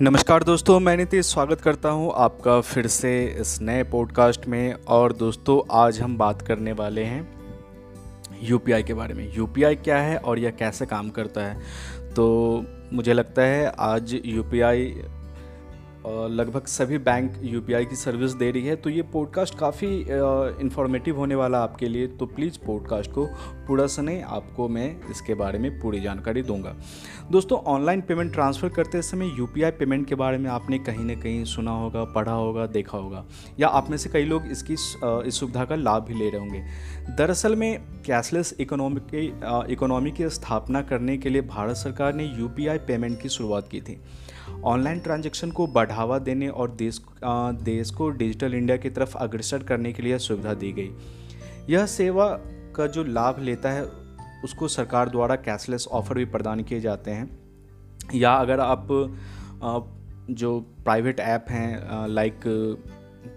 नमस्कार दोस्तों, मैं नीतीश स्वागत करता हूँ आपका फिर से इस नए पॉडकास्ट में। और दोस्तों, आज हम बात करने वाले हैं यूपीआई के बारे में। यूपीआई क्या है और यह कैसे काम करता है? तो मुझे लगता है आज यूपीआई लगभग सभी बैंक यूपीआई की सर्विस दे रही है। तो ये पॉडकास्ट काफ़ी इन्फॉर्मेटिव होने वाला आपके लिए। तो प्लीज़ पॉडकास्ट को पूरा सुने। आपको मैं इसके बारे में पूरी जानकारी दूँगा। दोस्तों ऑनलाइन पेमेंट ट्रांसफ़र करते समय यूपीआई पेमेंट के बारे में आपने कहीं ना कहीं सुना होगा, पढ़ा होगा, देखा होगा। या आप में से कई लोग इसकी इस सुविधा का लाभ भी ले रहे होंगे। दरअसल में कैशलेस इकोनॉमी की इकोनॉमी की स्थापना करने के लिए भारत सरकार ने यूपीआई पेमेंट की शुरुआत की थी। ऑनलाइन ट्रांजेक्शन को बढ़ावा देने और देश देश को डिजिटल इंडिया की तरफ़ अग्रसर करने के लिए सुविधा दी गई। यह सेवा का जो लाभ लेता है, उसको सरकार द्वारा कैशलेस ऑफ़र भी प्रदान किए जाते हैं। या अगर आप जो प्राइवेट ऐप हैं लाइक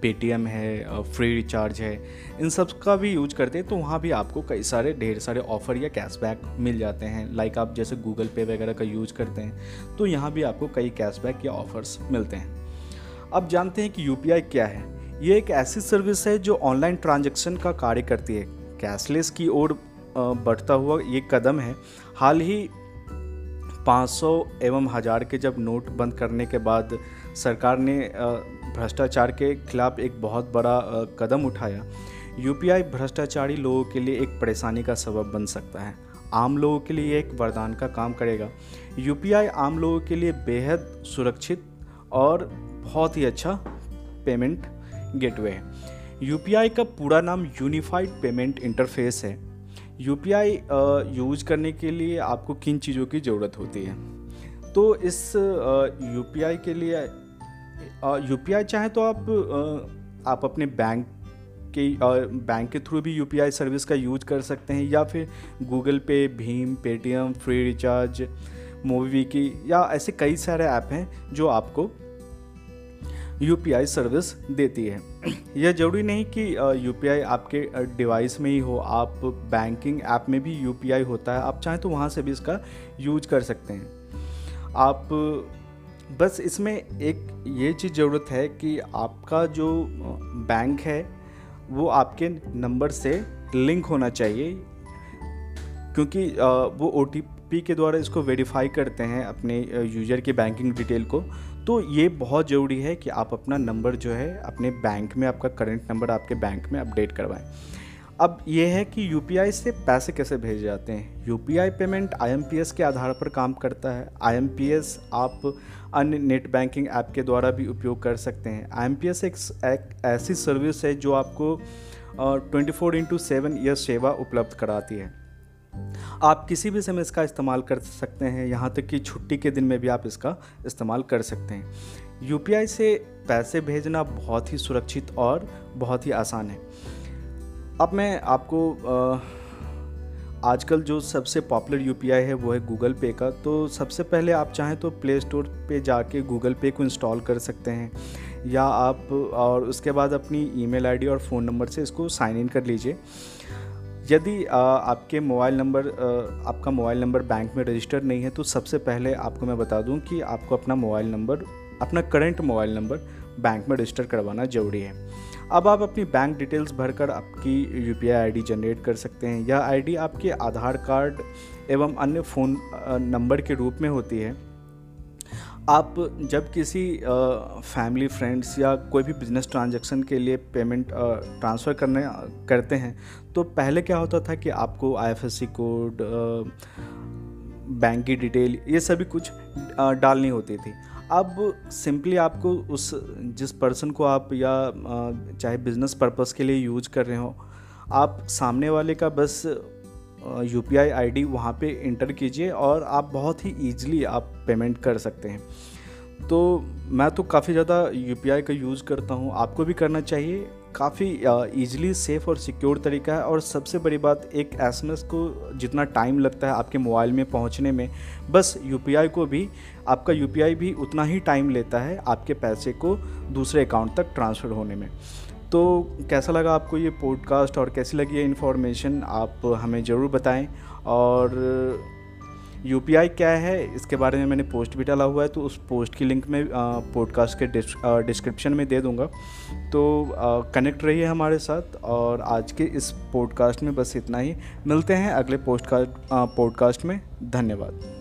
पेटीएम है फ्री रिचार्ज है, इन सब का भी यूज़ करते हैं तो वहाँ भी आपको कई सारे, ढेर सारे ऑफ़र या कैशबैक मिल जाते हैं। लाइक आप जैसे गूगल पे वगैरह का यूज़ करते हैं तो यहाँ भी आपको कई कैशबैक या ऑफ़र्स मिलते हैं। अब जानते हैं कि यूपीआई क्या है। ये एक ऐसी सर्विस है जो ऑनलाइन ट्रांजेक्शन का कार्य करती है। कैशलेस की ओर बढ़ता हुआ ये कदम है। हाल ही 500 एवं हज़ार के जब नोट बंद करने के बाद सरकार ने भ्रष्टाचार के खिलाफ एक बहुत बड़ा कदम उठाया। यूपीआई भ्रष्टाचारी लोगों के लिए एक परेशानी का सबब बन सकता है। आम लोगों के लिए एक वरदान का काम करेगा। यूपीआई आम लोगों के लिए बेहद सुरक्षित और बहुत ही अच्छा पेमेंट गेटवे है। यूपीआई का पूरा नाम यूनिफाइड पेमेंट इंटरफेस है। यूपीआई यूज़ करने के लिए आपको किन चीज़ों की ज़रूरत होती है? तो इस यूपीआई के लिए यूपीआई चाहे तो आप आप अपने बैंक के बैंक के थ्रू भी यू पी आई सर्विस का यूज़ कर सकते हैं, या फिर गूगल पे भीम पेटीएम फ्री रिचार्ज मूवी की या ऐसे कई सारे ऐप हैं जो आपको यू पी आई सर्विस देती है। यह ज़रूरी नहीं कि यू पी आई आपके डिवाइस में ही हो, आप बैंकिंग ऐप में भी यू पी आई होता है, आप चाहें तो वहाँ से भी इसका यूज़ कर सकते हैं। आप बस इसमें एक ये चीज़ ज़रूरत है कि आपका जो बैंक है, वो आपके नंबर से लिंक होना चाहिए। क्योंकि वो ओटीपी के द्वारा इसको वेरीफाई करते हैं अपने यूज़र की बैंकिंग डिटेल को। तो ये बहुत ज़रूरी है कि आप अपना नंबर जो है, अपने बैंक में आपका करंट नंबर आपके बैंक में अपडेट करवाएँ। अब ये है कि यूपीआई से पैसे कैसे भेजे जाते हैं? यूपीआई पेमेंट आईएमपीएस के आधार पर काम करता है। आईएमपीएस आप अन्य नेट बैंकिंग ऐप के द्वारा भी उपयोग कर सकते हैं। आईएमपीएस एक, एक ऐसी सर्विस है जो आपको ट्वेंटी फोर इंटू सेवन यह सेवा उपलब्ध कराती है। आप किसी भी समय इसका इस्तेमाल कर सकते हैं। यहाँ तक कि छुट्टी के दिन में भी आप इसका इस्तेमाल कर सकते हैं। यूपीआई से पैसे भेजना बहुत ही सुरक्षित और बहुत ही आसान है। अब मैं आपको आजकल जो सबसे पॉपुलर यूपीआई है वो है गूगल पे का। तो सबसे पहले आप चाहें तो प्ले स्टोर पे जाके गूगल पे को इंस्टॉल कर सकते हैं। या आप, और उसके बाद अपनी ईमेल आईडी और फ़ोन नंबर से इसको साइन इन कर लीजिए। यदि आपके मोबाइल नंबर आपका मोबाइल नंबर बैंक में रजिस्टर नहीं है तो सबसे पहले आपको मैं बता दूँ कि आपको अपना मोबाइल नंबर, अपना करंट मोबाइल नंबर बैंक में रजिस्टर करवाना ज़रूरी है। अब आप अपनी बैंक डिटेल्स भरकर आपकी यू पी जनरेट कर सकते हैं। यह आईडी आपके आधार कार्ड एवं अन्य फ़ोन नंबर के रूप में होती है। आप जब किसी फैमिली फ्रेंड्स या कोई भी बिज़नेस ट्रांजैक्शन के लिए पेमेंट ट्रांसफ़र करने, करते हैं तो पहले क्या होता था कि आपको आईएफएससी कोड बैंक की डिटेल ये सभी कुछ डालनी होती थी। अब सिंपली आपको उस, जिस पर्सन को आप या चाहे बिज़नेस पर्पस के लिए यूज़ कर रहे हो, आप सामने वाले का बस U P I I D वहाँ पर इंटर कीजिए और आप बहुत ही ईजिली आप पेमेंट कर सकते हैं। तो मैं तो काफ़ी ज़्यादा यू पी आई का यूज़ करता हूँ। आपको भी करना चाहिए। काफ़ी ईजिली सेफ़ और सिक्योर तरीका है और सबसे बड़ी बात, एक एसएमएस को जितना टाइम लगता है आपके मोबाइल में पहुँचने में, बस यूपीआई को भी, आपका यूपीआई भी उतना ही टाइम लेता है आपके पैसे को दूसरे अकाउंट तक ट्रांसफ़र होने में। तो कैसा लगा आपको ये पॉडकास्ट और कैसी लगी ये इन्फॉर्मेशन आप हमें ज़रूर बताएँ और यूपीआई क्या है? इसके बारे में मैंने पोस्ट भी डाला हुआ है तो उस पोस्ट की लिंक मैं पॉडकास्ट के डिस्क्रिप्शन में दे दूँगा। तो कनेक्ट रहिए हमारे साथ और आज के इस पॉडकास्ट में बस इतना ही। मिलते हैं अगले पोस्टकास्ट पॉडकास्ट में। धन्यवाद।